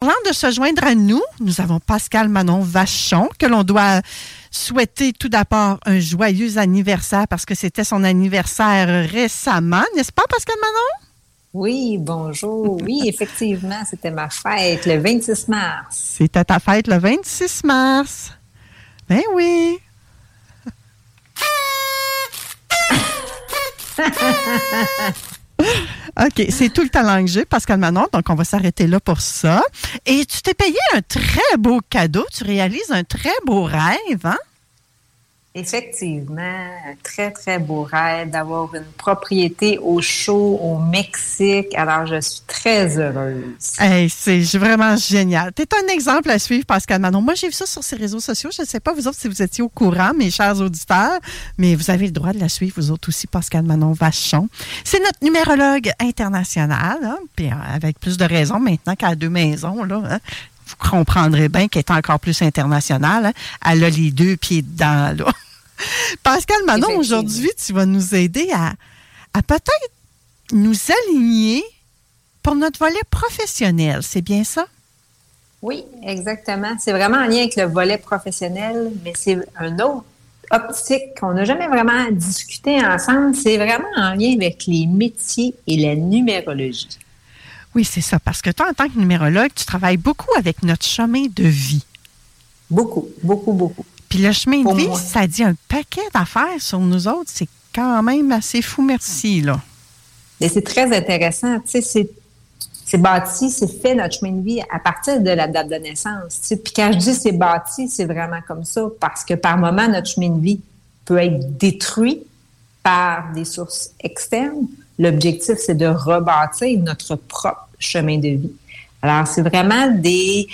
Avant de se joindre à nous, nous avons Pascal Manon Vachon, que l'on doit souhaiter tout d'abord un joyeux anniversaire parce que c'était son anniversaire récemment, n'est-ce pas, Pascal Manon? Oui, bonjour. Oui, effectivement, c'était ma fête le 26 mars. C'était ta fête le 26 mars. Ben oui. OK, c'est tout le talent que j'ai, Pascal Manon, donc on va s'arrêter là pour ça. Et tu t'es payé un très beau cadeau, tu réalises un très beau rêve, hein? Effectivement, très, très beau rêve d'avoir une propriété au chaud au Mexique. Alors, je suis très heureuse. Hey, c'est vraiment génial. Tu es un exemple à suivre, Pascal Manon. Moi, j'ai vu ça sur ses réseaux sociaux. Je ne sais pas, vous autres, si vous étiez au courant, mes chers auditeurs, mais vous avez le droit de la suivre, vous autres aussi, Pascal Manon Vachon. C'est notre numérologue international, hein, puis euh, avec plus de raisons maintenant qu'à deux maisons. Hein. vous comprendrez bien qu'elle est encore plus internationale. Hein. Elle a les deux pieds dedans, là. Pascal Manon, aujourd'hui, tu vas nous aider à, à peut-être nous aligner pour notre volet professionnel. C'est bien ça? Oui, exactement. C'est vraiment en lien avec le volet professionnel, mais c'est un autre optique qu'on n'a jamais vraiment discuté ensemble. C'est vraiment en lien avec les métiers et la numérologie. Oui, c'est ça. Parce que toi, en tant que numérologue, tu travailles beaucoup avec notre chemin de vie. Beaucoup, beaucoup, beaucoup. Puis le chemin de vie, ça dit un paquet d'affaires sur nous autres. C'est quand même assez fou, merci, là. Et c'est très intéressant. Tu sais, c'est bâti, c'est fait notre chemin de vie à partir de la date de naissance. Puis quand je dis c'est bâti, c'est vraiment comme ça parce que par moment, notre chemin de vie peut être détruit par des sources externes. L'objectif, c'est de rebâtir notre propre chemin de vie. Alors, c'est vraiment des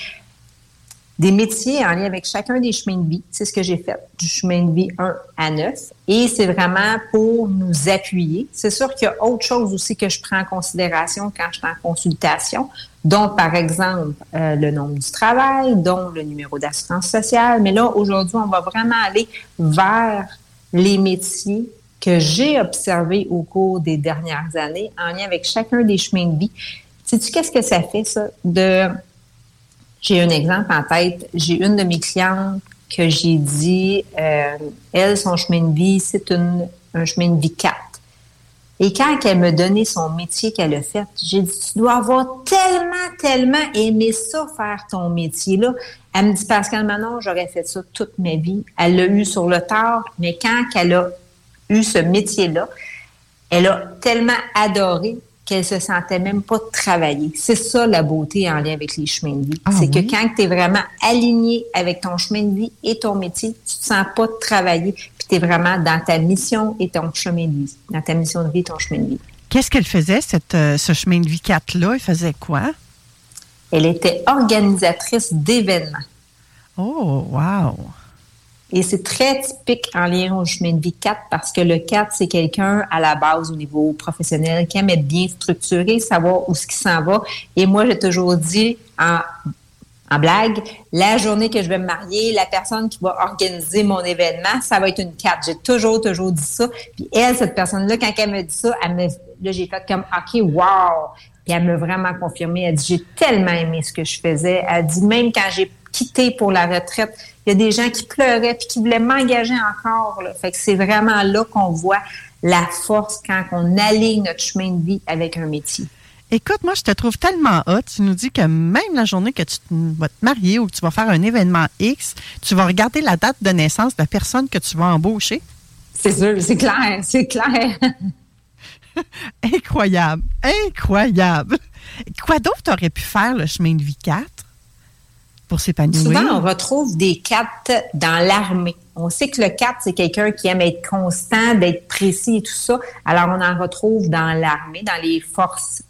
des métiers en lien avec chacun des chemins de vie. C'est ce que j'ai fait du chemin de vie 1 à 9. Et c'est vraiment pour nous appuyer. C'est sûr qu'il y a autre chose aussi que je prends en considération quand je suis en consultation, dont par exemple euh, le nombre du travail, dont le numéro d'assurance sociale. Mais là, aujourd'hui, on va vraiment aller vers les métiers que j'ai observés au cours des dernières années en lien avec chacun des chemins de vie. Sais-tu qu'est-ce que ça fait, ça, de j'ai un exemple en tête. J'ai une de mes clientes que j'ai dit, euh, elle, son chemin de vie, c'est un chemin de vie 4. Et quand elle me donnait son métier qu'elle a fait, j'ai dit, tu dois avoir tellement, tellement aimé ça, faire ton métier-là. Elle me dit, Pascal Manon, j'aurais fait ça toute ma vie. Elle l'a eu sur le tard, mais quand elle a eu ce métier-là, elle a tellement adoré qu'elle se sentait même pas travailler. C'est ça la beauté en lien avec les chemins de vie. Ah c'est que quand tu es vraiment aligné avec ton chemin de vie et ton métier, tu te sens pas travailler, puis tu es vraiment dans ta mission et ton chemin de vie, dans ta mission de vie et ton chemin de vie. Qu'est-ce qu'elle faisait, cette, euh, ce chemin de vie 4-là? Elle faisait quoi? Elle était organisatrice d'événements. Oh, wow! Et c'est très typique en lien au chemin de vie 4 parce que le 4, c'est quelqu'un à la base au niveau professionnel qui aime être bien structuré, savoir où ce qui s'en va. Et moi, j'ai toujours dit en, blague, la journée que je vais me marier, la personne qui va organiser mon événement, ça va être une 4. J'ai toujours, toujours dit ça. Puis elle, cette personne-là, quand elle me dit ça, elle me, là, j'ai fait comme, OK, wow! Puis elle m'a vraiment confirmé. Elle dit, j'ai tellement aimé ce que je faisais. Elle dit, même quand j'ai quitté pour la retraite, il y a des gens qui pleuraient puis qui voulaient m'engager encore. Là. Fait que c'est vraiment là qu'on voit la force quand on aligne notre chemin de vie avec un métier. Écoute, moi, je te trouve tellement hot. Tu nous dis que même la journée que tu vas te marier ou que tu vas faire un événement X, tu vas regarder la date de naissance de la personne que tu vas embaucher. C'est sûr, c'est clair, c'est clair. incroyable, incroyable. Quoi d'autre aurais pu faire le chemin de vie 4 pour s'épanouir? Souvent, on retrouve des 4 dans l'armée. On sait que le 4, c'est quelqu'un qui aime être constant, d'être précis et tout ça. Alors, on en retrouve dans l'armée, dans les forces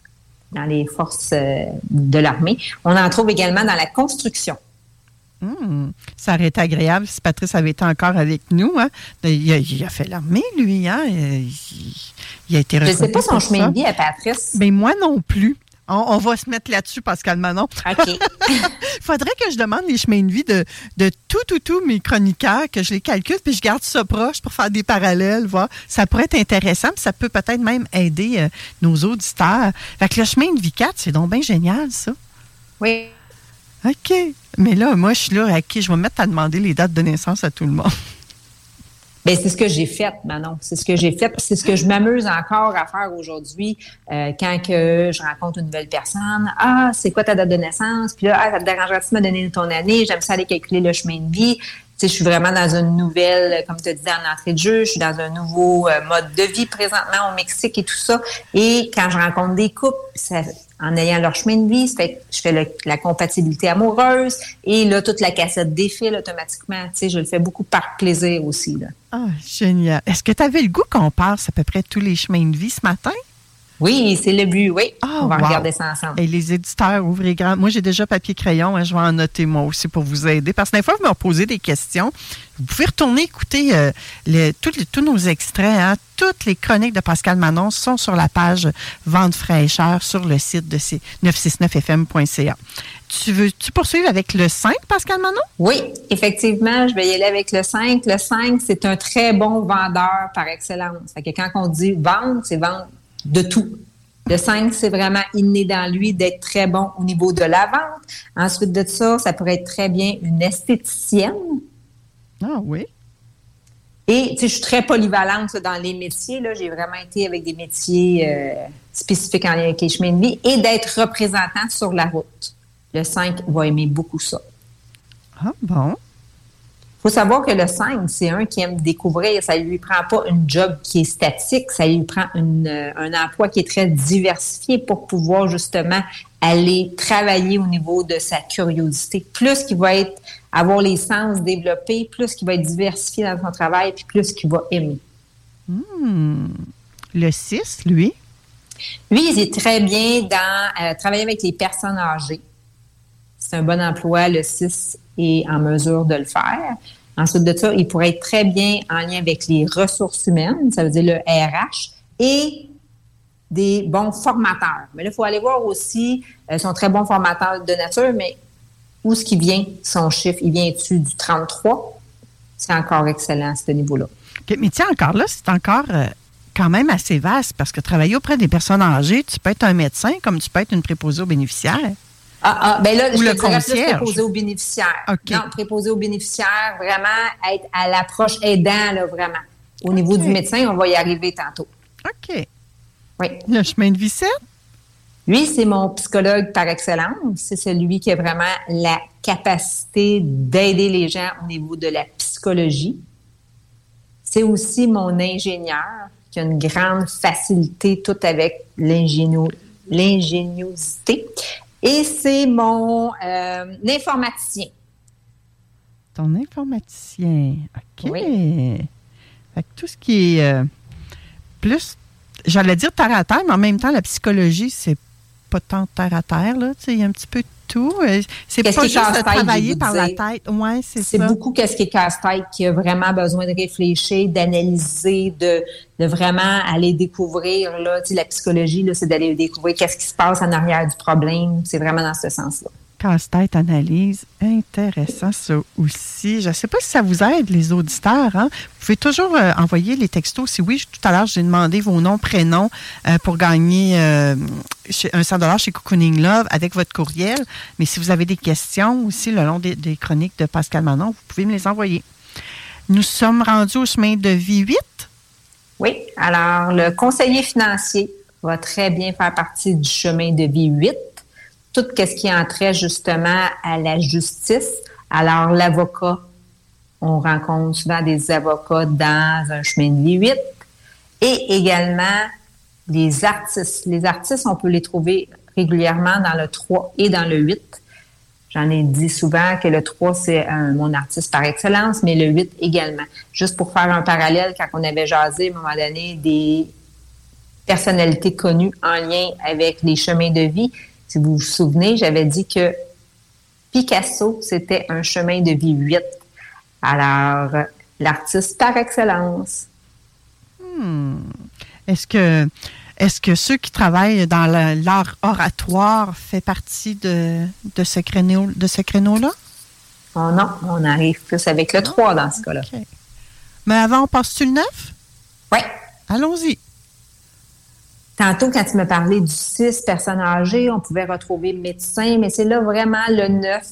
dans les forces euh, de l'armée. On en trouve également dans la construction. Hmm. ça aurait été agréable si Patrice avait été encore avec nous. Hein. Il, a, fait l'armée, lui. Hein. Il, a été Je ne sais pas son chemin de vie à Patrice. Mais moi non plus. On, va se mettre là-dessus, Pascal Manon. OK. Il faudrait que je demande les chemins de vie de, de tout, tout, tout mes chroniqueurs, que je les calcule, puis je garde ça proche pour faire des parallèles, voir. Ça pourrait être intéressant, puis ça peut peut-être même aider euh, nos auditeurs. Fait que le chemin de vie 4, c'est donc bien génial, ça. Oui. OK. Mais là, moi, je suis là, OK, je vais me mettre à demander les dates de naissance à tout le monde. Ben c'est ce que j'ai fait, Manon. C'est ce que j'ai fait. C'est ce que je m'amuse encore à faire aujourd'hui euh, quand que je rencontre une nouvelle personne. Ah, c'est quoi ta date de naissance? Puis là, ah, ça te dérangerait-tu de me donner ton année? J'aime ça aller calculer le chemin de vie. Tu sais, je suis vraiment dans une nouvelle, comme tu dit en entrée de jeu, je suis dans un nouveau euh, mode de vie présentement au Mexique et tout ça. Et quand je rencontre des couples, ça, en ayant leur chemin de vie. Je fais la compatibilité amoureuse et là, toute la cassette défile automatiquement. Je le fais beaucoup par plaisir aussi. Ah, génial. Est-ce que tu avais le goût qu'on passe à peu près tous les chemins de vie ce matin? Oui, c'est le but, oui. Ah, On va regarder ça ensemble. Et les éditeurs, ouvrez grand. Moi, j'ai déjà papier-crayon. Hein, je vais en noter moi aussi pour vous aider. Parce que des fois, vous me posez des questions. Vous pouvez retourner écouter euh, tous, nos extraits. Hein. Toutes les chroniques de Pascal Manon sont sur la page Vente fraîcheur sur le site de 969fm.ca. Tu veux-tu poursuivre avec le 5, Pascal Manon? Oui, effectivement, je vais y aller avec le 5. Le 5, c'est un très bon vendeur par excellence. Fait que quand on dit vendre, c'est vendre de tout. Le 5, c'est vraiment inné dans lui d'être très bon au niveau de la vente. Ensuite de ça, ça pourrait être très bien une esthéticienne. Ah oui. Et tu sais, je suis très polyvalente dans les métiers. Là. J'ai vraiment été avec des métiers euh, spécifiques en lien avec les chemins de vie et d'être représentant sur la route. Le 5 va aimer beaucoup ça. Ah bon? Faut savoir que le 5, c'est un qui aime découvrir. Ça lui prend pas une job qui est statique, ça lui prend euh, un emploi qui est très diversifié pour pouvoir justement aller travailler au niveau de sa curiosité. Plus qu'il va être avoir les sens développés, plus qu'il va être diversifié dans son travail, puis plus qu'il va aimer. Hmm. Le 6, lui? Lui, il est très bien dans euh, travailler avec les personnes âgées. C'est un bon emploi. Le 6 est en mesure de le faire. Ensuite de ça, il pourrait être très bien en lien avec les ressources humaines, ça veut dire le RH, et des bons formateurs. Mais là, il faut aller voir aussi, ils euh, sont très bons formateurs de nature, mais où est-ce qu'il vient, son chiffre? Il vient-tu du 33? C'est encore excellent à ce niveau-là. mais tiens, encore là, c'est encore euh, quand même assez vaste parce que travailler auprès des personnes âgées, tu peux être un médecin comme tu peux être une préposée aux bénéficiaires. Ah, ah, ben là, je le te préposé aux bénéficiaires. Non, préposé aux bénéficiaires, vraiment être à l'approche aidant, là, vraiment. Au niveau du médecin, on va y arriver tantôt. OK. Oui. Le chemin de vie Lui, c'est mon psychologue par excellence. C'est celui qui a vraiment la capacité d'aider les gens au niveau de la psychologie. C'est aussi mon ingénieur qui a une grande facilité tout avec l'ingéniosité. Et c'est mon euh, informaticien. Ton informaticien. OK. Oui. Fait tout ce qui est euh, plus, j'allais dire terre à terre, mais en même temps, la psychologie, c'est pas tant terre à terre. Là. Il y a un petit peu de tout. Euh, c'est pas juste de travailler par la tête. Ouais, c'est C'est beaucoup qu'est-ce qui est casse-tête, qui a vraiment besoin de réfléchir, d'analyser, de, de vraiment aller découvrir. Là, la psychologie, c'est d'aller découvrir qu'est-ce qui se passe en arrière du problème. C'est vraiment dans ce sens-là casse-tête analyse. Intéressant, ça aussi. Je ne sais pas si ça vous aide, les auditeurs. Hein? Vous pouvez toujours euh, envoyer les textos. Si oui, tout à l'heure, j'ai demandé vos noms, prénoms euh, pour gagner euh, un 100 chez Cocooning Love avec votre courriel. Mais si vous avez des questions aussi le long des, des chroniques de Pascal Manon, vous pouvez me les envoyer. Nous sommes rendus au chemin de vie 8. Oui. Alors, le conseiller financier va très bien faire partie du chemin de vie 8. Tout ce qui entrait justement à la justice. Alors, l'avocat, on rencontre souvent des avocats dans un chemin de vie 8. Et également, les artistes. Les artistes, on peut les trouver régulièrement dans le 3 et dans le 8. J'en ai dit souvent que le 3, c'est mon artiste par excellence, mais le 8 également. Juste pour faire un parallèle, quand on avait jasé à un moment donné des personnalités connues en lien avec les chemins de vie, si vous vous souvenez, j'avais dit que Picasso, c'était un chemin de vie 8. Alors, l'artiste par excellence. Hmm. Est-ce que est-ce que ceux qui travaillent dans l'art oratoire fait partie de, de ce créneau de ce créneau-là? Oh non, on arrive plus avec le 3 dans ce cas-là. Mais avant, on passe-tu le 9? Oui. Allons-y. Tantôt, quand tu me parlais du 6 personnes âgées, on pouvait retrouver médecin, mais c'est là vraiment le 9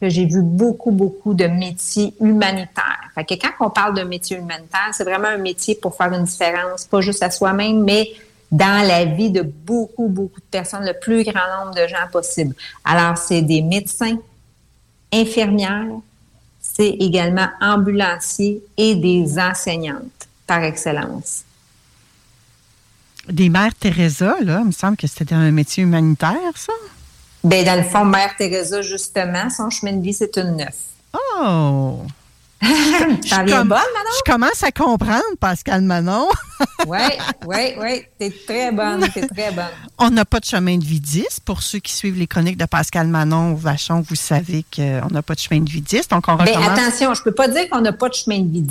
que j'ai vu beaucoup, beaucoup de métiers humanitaires. Fait que quand on parle de métier humanitaire, c'est vraiment un métier pour faire une différence, pas juste à soi-même, mais dans la vie de beaucoup, beaucoup de personnes, le plus grand nombre de gens possible. Alors, c'est des médecins, infirmières, c'est également ambulanciers et des enseignantes par excellence. Des mères Teresa, là, il me semble que c'était un métier humanitaire, ça? Bien, dans le fond, Mère Teresa, justement, son chemin de vie, c'est une neuf. Oh! Ça vient bonne, Manon? Je commence à comprendre, Pascal Manon. oui, oui, oui. T'es très bonne, t'es très bonne. On n'a pas de chemin de vie 10. Pour ceux qui suivent les chroniques de Pascal Manon ou Vachon, vous savez qu'on n'a pas de chemin de vie 10. Donc, on Mais attention, je peux pas dire qu'on n'a pas de chemin de vie 10.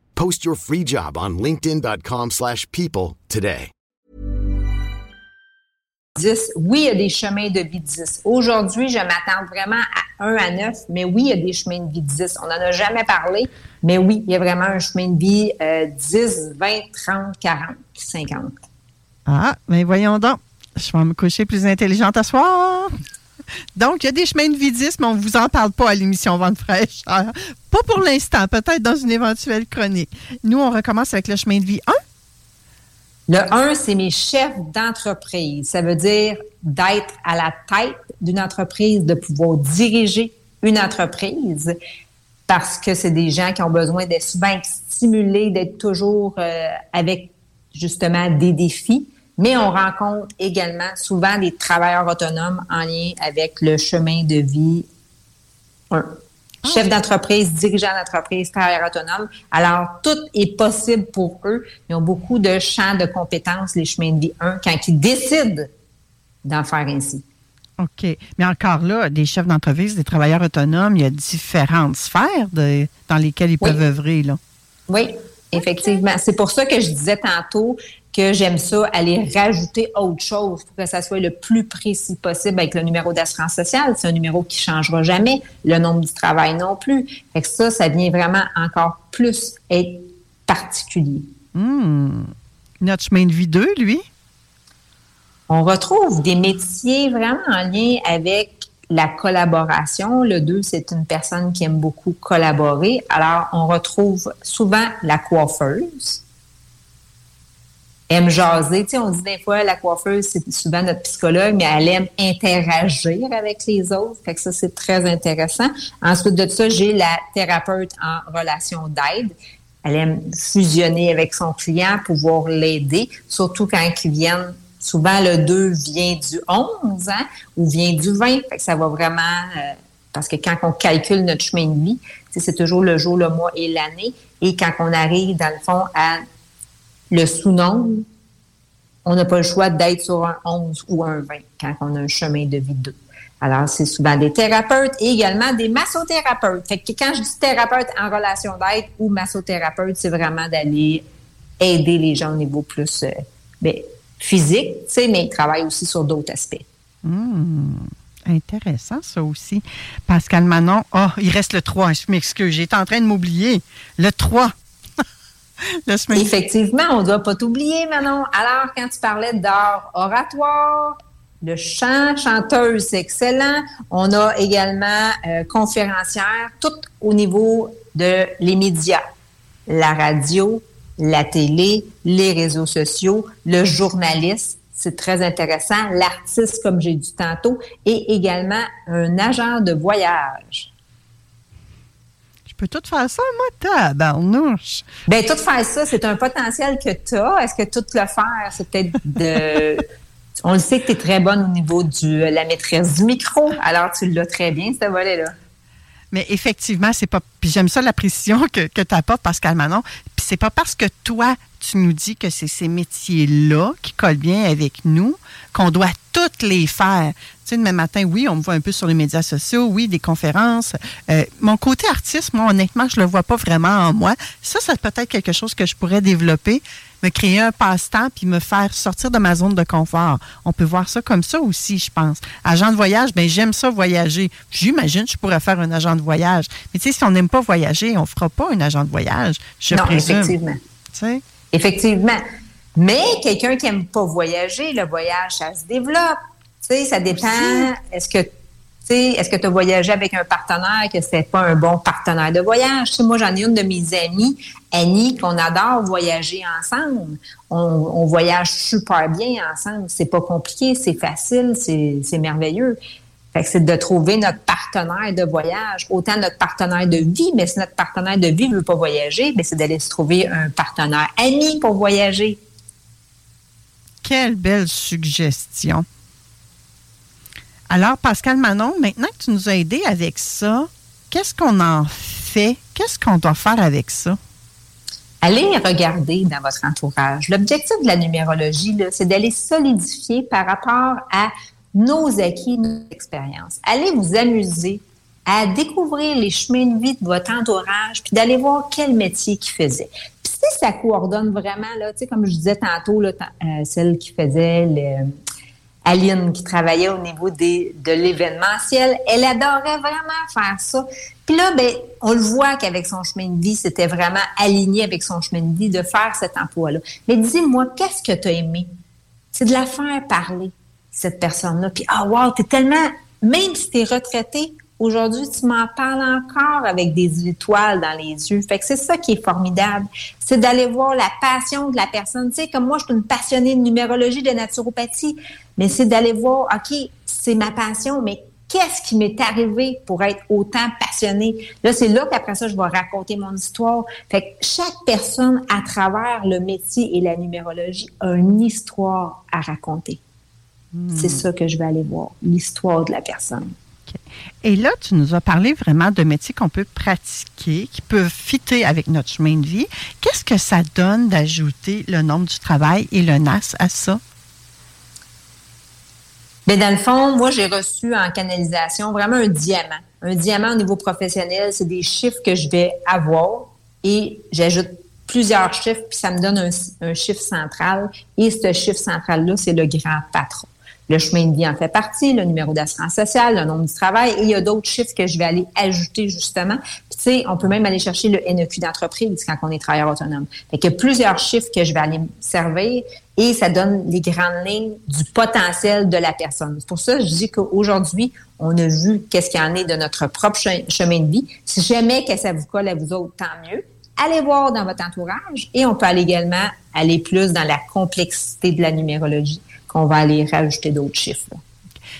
Post your free job on linkedin.com/people today. 10. Oui, il y a des chemins de vie 10. Aujourd'hui, je m'attends vraiment à 1 à 9, mais oui, il y a des chemins de vie 10. On n'en a jamais parlé, mais oui, il y a vraiment un chemin de vie euh, 10, 20, 30, 40, 50. Ah, mais voyons donc. Je vais me coucher plus intelligente à soir. Donc, il y a des chemins de vie 10, mais on ne vous en parle pas à l'émission Vente fraîche. Pas pour l'instant, peut-être dans une éventuelle chronique. Nous, on recommence avec le chemin de vie 1. Le 1, c'est mes chefs d'entreprise. Ça veut dire d'être à la tête d'une entreprise, de pouvoir diriger une entreprise parce que c'est des gens qui ont besoin d'être souvent stimulés, d'être toujours euh, avec justement des défis. Mais on rencontre également souvent des travailleurs autonomes en lien avec le chemin de vie 1. Chef d'entreprise, dirigeant d'entreprise, travailleur autonome. Alors, tout est possible pour eux. Ils ont beaucoup de champs de compétences, les chemins de vie 1, quand ils décident d'en faire ainsi. OK. Mais encore là, des chefs d'entreprise, des travailleurs autonomes, il y a différentes sphères de, dans lesquelles ils peuvent œuvrer. Là. Oui, effectivement. C'est pour ça que je disais tantôt que j'aime ça, aller rajouter autre chose pour que ça soit le plus précis possible avec le numéro d'assurance sociale. C'est un numéro qui changera jamais, le nombre du travail non plus. Fait que ça, ça vient vraiment encore plus être particulier. Hmm. Notre chemin de vie 2, lui? On retrouve des métiers vraiment en lien avec la collaboration. Le 2, c'est une personne qui aime beaucoup collaborer. Alors, on retrouve souvent la coiffeuse aime jaser. Tu sais, on dit des fois, la coiffeuse, c'est souvent notre psychologue, mais elle aime interagir avec les autres. Fait que ça, c'est très intéressant. Ensuite de ça, j'ai la thérapeute en relation d'aide. Elle aime fusionner avec son client, pouvoir l'aider, surtout quand ils viennent Souvent, le 2 vient du 11 hein, ou vient du 20. Fait que ça va vraiment... Euh, parce que quand on calcule notre chemin de vie, c'est toujours le jour, le mois et l'année. Et quand on arrive, dans le fond, à le sous-nombre, on n'a pas le choix d'être sur un 11 ou un 20 quand on a un chemin de vie 2. Alors, c'est souvent des thérapeutes et également des massothérapeutes. Fait que quand je dis thérapeute en relation d'aide ou massothérapeute, c'est vraiment d'aller aider les gens au niveau plus euh, ben, physique, mais ils travaillent aussi sur d'autres aspects. Mmh. Intéressant, ça aussi. Pascal Manon, oh, il reste le 3, je m'excuse, j'étais en train de m'oublier. Le 3. Effectivement, on ne doit pas t'oublier, Manon. Alors, quand tu parlais d'art oratoire, le chant, chanteuse, c'est excellent. On a également euh, conférencière, tout au niveau de les médias, la radio, la télé, les réseaux sociaux, le journaliste. C'est très intéressant. L'artiste, comme j'ai dit tantôt, et également un agent de voyage. Peux tout faire ça, moi, tabarnouche. Bien, tout faire ça, c'est un potentiel que tu as. Est-ce que tout le faire, c'est peut-être de On le sait que tu es très bonne au niveau de la maîtrise du micro, alors tu l'as très bien, ce volet-là. Mais effectivement, c'est pas. Puis j'aime ça la précision que, que tu apportes, Pascal Manon. Puis c'est pas parce que toi, tu nous dis que c'est ces métiers-là qui collent bien avec nous qu'on doit toutes les faire. Sais, demain matin, oui, on me voit un peu sur les médias sociaux, oui, des conférences. Euh, mon côté artiste, moi, honnêtement, je le vois pas vraiment en moi. Ça, c'est peut-être quelque chose que je pourrais développer me créer un passe-temps puis me faire sortir de ma zone de confort. On peut voir ça comme ça aussi, je pense. Agent de voyage, ben j'aime ça voyager. J'imagine que je pourrais faire un agent de voyage. Mais tu sais, si on n'aime pas voyager, on fera pas un agent de voyage. Je non, effectivement. Effectivement. Mais quelqu'un qui aime pas voyager, le voyage, ça se développe. Tu sais, ça dépend. Est-ce que est-ce que tu as voyagé avec un partenaire que c'est pas un bon partenaire de voyage? moi, j'en ai une de mes amies, Annie, qu'on adore voyager ensemble. On, voyage super bien ensemble. C'est pas compliqué, c'est facile, c'est merveilleux. Fait que c'est de trouver notre partenaire de voyage, autant notre partenaire de vie, mais si notre partenaire de vie ne veut pas voyager, ben, c'est d'aller se trouver un partenaire ami pour voyager. Quelle belle suggestion. Alors, Pascal Manon, maintenant que tu nous as aidé avec ça, qu'est-ce qu'on en fait? Qu'est-ce qu'on doit faire avec ça? Allez regarder dans votre entourage. L'objectif de la numérologie, c'est d'aller solidifier par rapport à nos acquis, nos expériences. Allez vous amuser à découvrir les chemins de vie de votre entourage, puis d'aller voir quel métier qu'ils faisaient. Puis si ça coordonne vraiment, là, comme je disais tantôt, là, euh, celle qui faisait le, Aline qui travaillait au niveau des, de l'événementiel. Elle adorait vraiment faire ça. Puis là, ben, on le voit qu'avec son chemin de vie, c'était vraiment aligné avec son chemin de vie de faire cet emploi-là. Mais dis-moi, qu'est-ce que tu as aimé? C'est de la faire parler, cette personne-là. Puis, ah, wow, t'es tellement, même si t'es retraité, Aujourd'hui, tu m'en parles encore avec des étoiles dans les yeux. Fait que c'est ça qui est formidable. C'est d'aller voir la passion de la personne. Tu sais, comme moi, je suis une passionnée de numérologie, de naturopathie, mais c'est d'aller voir, OK, c'est ma passion, mais qu'est-ce qui m'est arrivé pour être autant passionnée? Là, c'est là qu'après ça, je vais raconter mon histoire. Fait que chaque personne, à travers le métier et la numérologie, a une histoire à raconter. C'est hmm. ça que je vais aller voir, l'histoire de la personne. Et là, tu nous as parlé vraiment de métiers qu'on peut pratiquer, qui peuvent fitter avec notre chemin de vie. Qu'est-ce que ça donne d'ajouter le nombre du travail et le NAS à ça? Bien, dans le fond, moi, j'ai reçu en canalisation vraiment un diamant. Un diamant au niveau professionnel, c'est des chiffres que je vais avoir et j'ajoute plusieurs chiffres, puis ça me donne un, un chiffre central. Et ce chiffre central-là, c'est le grand patron. Le chemin de vie en fait partie, le numéro d'assurance sociale, le nombre du travail, et il y a d'autres chiffres que je vais aller ajouter justement. Tu sais, on peut même aller chercher le NEQ d'entreprise quand on est travailleur autonome. Fait qu'il y a plusieurs chiffres que je vais aller servir et ça donne les grandes lignes du potentiel de la personne. C'est pour ça que je dis qu'aujourd'hui, on a vu qu'est-ce qu'il y en est de notre propre chemin de vie. Si jamais que ça vous colle à vous autres, tant mieux. Allez voir dans votre entourage et on peut aller également aller plus dans la complexité de la numérologie qu'on va aller rajouter d'autres chiffres.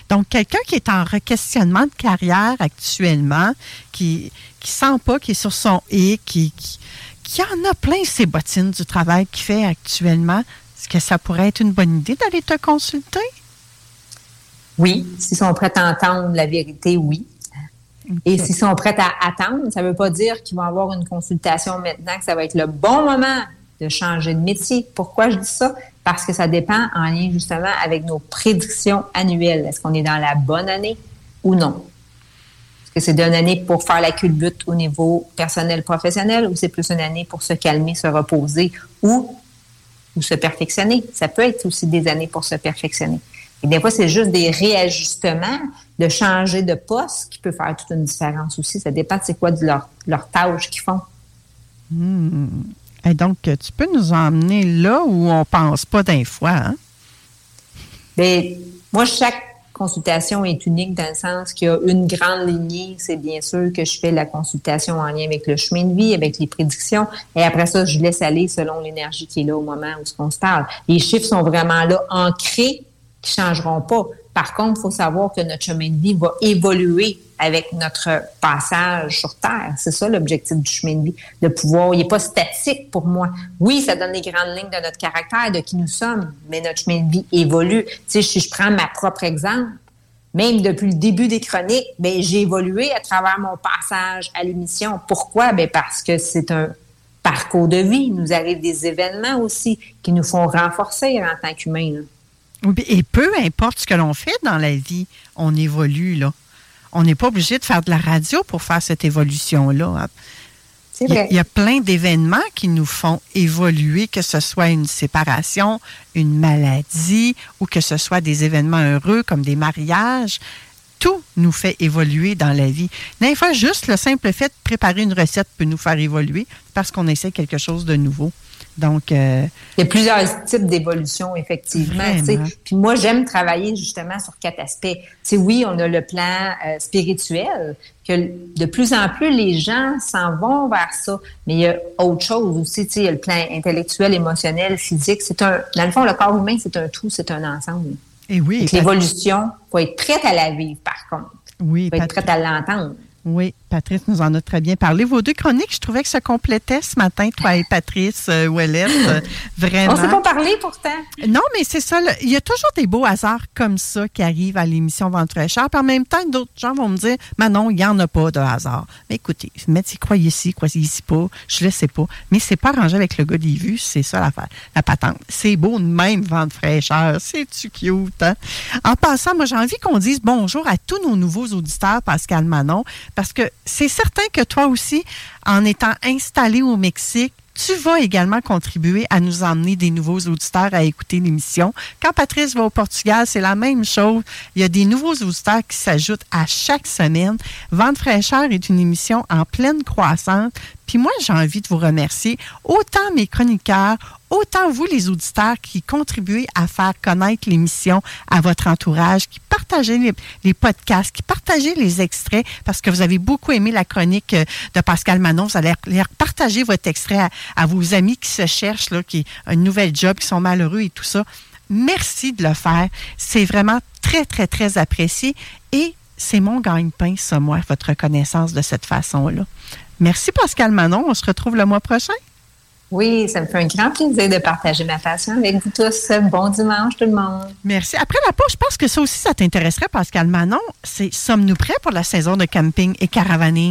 Donc, quelqu'un qui est en questionnement de carrière actuellement, qui ne sent pas, qui est sur son et, qui, qui, en a plein ses bottines du travail qu'il fait actuellement, Est-ce que ça pourrait être une bonne idée d'aller te consulter? Oui, s'ils sont prêts à entendre la vérité, oui. Et s'ils sont prêts à attendre, ça ne veut pas dire qu'ils vont avoir une consultation maintenant, que ça va être le bon moment de changer de métier. Pourquoi je dis ça? Parce que ça dépend en lien justement avec nos prédictions annuelles. Est-ce qu'on est dans la bonne année ou non? Est-ce que c'est une année pour faire la culbute au niveau personnel professionnel ou c'est plus une année pour se calmer, se reposer ou, ou se perfectionner? Ça peut être aussi des années pour se perfectionner. Et des fois, c'est juste des réajustements, de changer de poste qui peut faire toute une différence aussi. Ça dépend de c'est quoi de leur, tâche qu'ils font. Hmm. Et donc, tu peux nous emmener là où on pense pas d'un fois, hein? Bien, moi, chaque consultation est unique dans le sens qu'il y a une grande lignée. C'est bien sûr que je fais la consultation en lien avec le chemin de vie, avec les prédictions. Et après ça, je laisse aller selon l'énergie qui est là au moment où on se parle. Les chiffres sont vraiment là, ancrés qui changeront pas. Par contre, il faut savoir que notre chemin de vie va évoluer avec notre passage sur Terre. C'est ça l'objectif du chemin de vie, de pouvoir, il n'est pas statique pour moi. Oui, ça donne les grandes lignes de notre caractère, de qui nous sommes, mais notre chemin de vie évolue. Si je prends ma propre exemple, même depuis le début des chroniques, ben j'ai évolué à travers mon passage à l'émission. Pourquoi? Ben parce que c'est un parcours de vie. Il nous arrive des événements aussi qui nous font renforcer en tant qu'humains. Et peu importe ce que l'on fait dans la vie, on évolue, là. On n'est pas obligé de faire de la radio pour faire cette évolution-là. Il y a plein d'événements qui nous font évoluer, que ce soit une séparation, une maladie ou que ce soit des événements heureux comme des mariages. Tout nous fait évoluer dans la vie. Des fois, juste le simple fait de préparer une recette peut nous faire évoluer parce qu'on essaie quelque chose de nouveau. Donc, euh, Il y a plusieurs types d'évolution, effectivement. Puis moi, j'aime travailler justement sur quatre aspects. Tu sais, oui, on a le plan euh, spirituel, que de plus en plus, les gens s'en vont vers ça. Mais il y a autre chose aussi. Il y a le plan intellectuel, émotionnel, physique. C'est un, dans le fond, le corps humain, c'est un tout, c'est un ensemble. et oui, L'évolution, faut être prête à la vivre, par contre. oui, faut être prête à l'entendre. oui, Patrice nous en a très bien parlé. Vos deux chroniques, je trouvais que se complétaient ce matin, toi et Patrice euh, Ouellette. euh, vraiment. On s'est pas parlé pourtant. Non, mais c'est ça. Il y a toujours des beaux hasards comme ça qui arrivent à l'émission Vente fraîcheur. Puis en même temps, d'autres gens vont me dire, Manon, il n'y en a pas de hasard. Mais écoutez, mettez, croyez ici, croyez ici pas. Je le sais pas. Mais c'est pas arrangé avec le gars des vues. C'est ça l'affaire, la patente. C'est beau de même Vente fraîcheur. C'est-tu cute, hein? En passant, moi, j'ai envie qu'on dise bonjour à tous nos nouveaux auditeurs, Pascal Manon, parce que c'est certain que toi aussi, en étant installé au Mexique, tu vas également contribuer à nous emmener des nouveaux auditeurs à écouter l'émission. Quand Patrice va au Portugal, c'est la même chose. Il y a des nouveaux auditeurs qui s'ajoutent à chaque semaine. Vente fraîcheur est une émission en pleine croissance. Puis moi, j'ai envie de vous remercier, autant mes chroniqueurs, autant vous, les auditeurs, qui contribuez à faire connaître l'émission à votre entourage, qui partagez les, podcasts, qui partagez les extraits, parce que vous avez beaucoup aimé la chronique euh, de Pascal Manon. Vous allez partager votre extrait à, à vos amis qui se cherchent, là, qui ont une nouvelle job, qui sont malheureux et tout ça. Merci de le faire. C'est vraiment très, très, très apprécié. Et c'est mon gagne-pain, ça, moi, votre reconnaissance de cette façon-là. Merci, Pascal Manon. On se retrouve le mois prochain. Oui, ça me fait un grand plaisir de partager ma passion avec vous tous. Bon dimanche, tout le monde. Merci. Après la pause, je pense que ça aussi, ça t'intéresserait, Pascal Manon. C'est Sommes-nous prêts pour la saison de camping et caravaning?